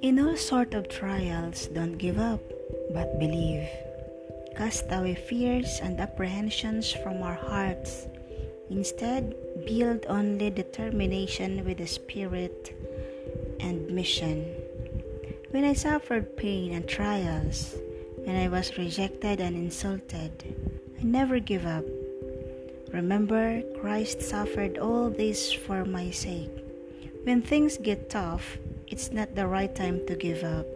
In all sort of trials, don't give up, but believe. Cast away fears and apprehensions from our hearts. Instead, build only determination with the spirit and mission. When I suffered pain and trials, when I was rejected and insulted, never give up. Remember, Christ suffered all this for my sake. When things get tough, it's not the right time to give up.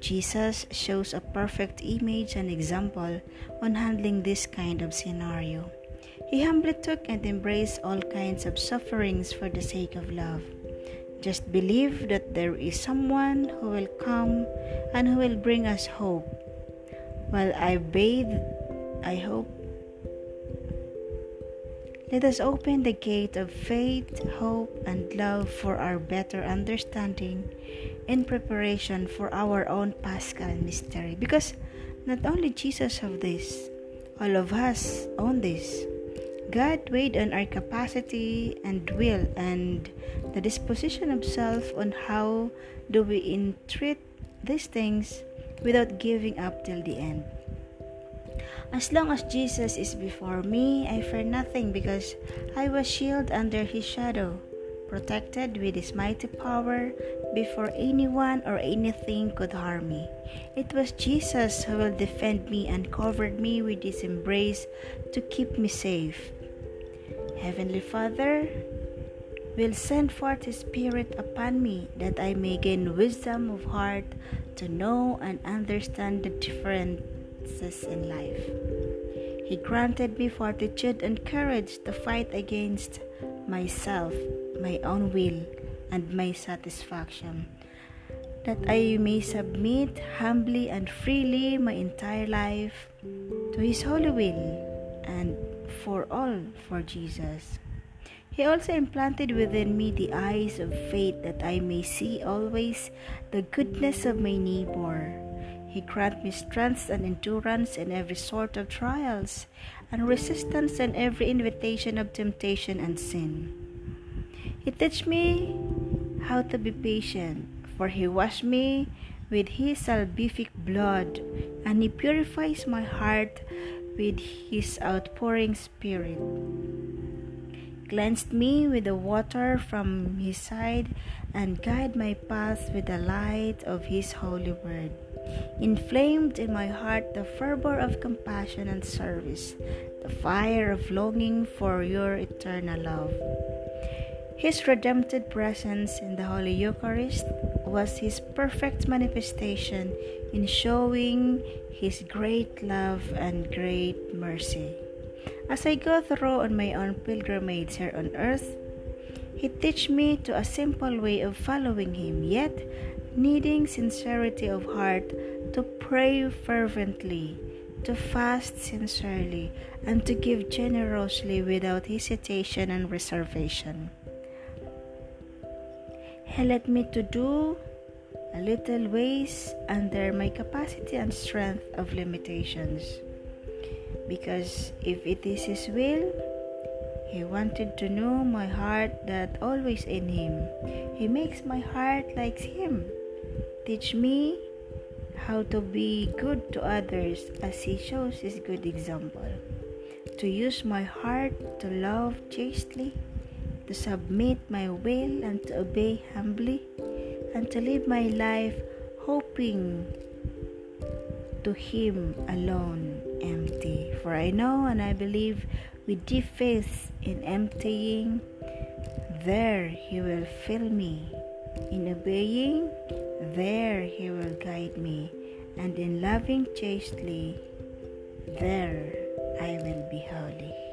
Jesus shows a perfect image and example on handling this kind of scenario. He humbly took and embraced all kinds of sufferings for the sake of love. Just believe that there is someone who will come and who will bring us hope. While I bathe, I hope let us open the gate of faith, hope, and love for our better understanding in preparation for our own Paschal mystery. Because not only Jesus have this, all of us own this. God weighed on our capacity and will and the disposition of self on how do we entreat these things without giving up till the end. As long as Jesus is before me, I fear nothing because I was shielded under his shadow, protected with his mighty power before anyone or anything could harm me. It was Jesus who will defend me and covered me with his embrace to keep me safe. Heavenly Father, will send forth His Spirit upon me that I may gain wisdom of heart to know and understand the different success in life. He granted me fortitude and courage to fight against myself, my own will, and my satisfaction, that I may submit humbly and freely my entire life to His holy will and for all for Jesus. He also implanted within me the eyes of faith that I may see always the goodness of my neighbor he grant me strength and endurance in every sort of trials, and resistance in every invitation of temptation and sin. He teach me how to be patient, for He washed me with His salvific blood, and He purifies my heart with His outpouring Spirit. Cleansed me with the water from His side, and guide my path with the light of His holy word inflamed in my heart the fervor of compassion and service, the fire of longing for your eternal love. His redemptive presence in the Holy Eucharist was his perfect manifestation in showing his great love and great mercy. As I go through on my own pilgrimage here on earth, he teach me to a simple way of following him, yet needing sincerity of heart to pray fervently, to fast sincerely, and to give generously without hesitation and reservation. He led me to do a little ways under my capacity and strength of limitations. Because if it is His will, He wanted to know my heart that always in Him. He makes my heart like Him. Teach me how to be good to others as He shows His good example. To use my heart to love chastely, to submit my will and to obey humbly, and to live my life hoping to Him alone empty. For I know and I believe with deep faith in emptying, there He will fill me. In obeying, there he will guide me, and in loving chastely, there I will be holy.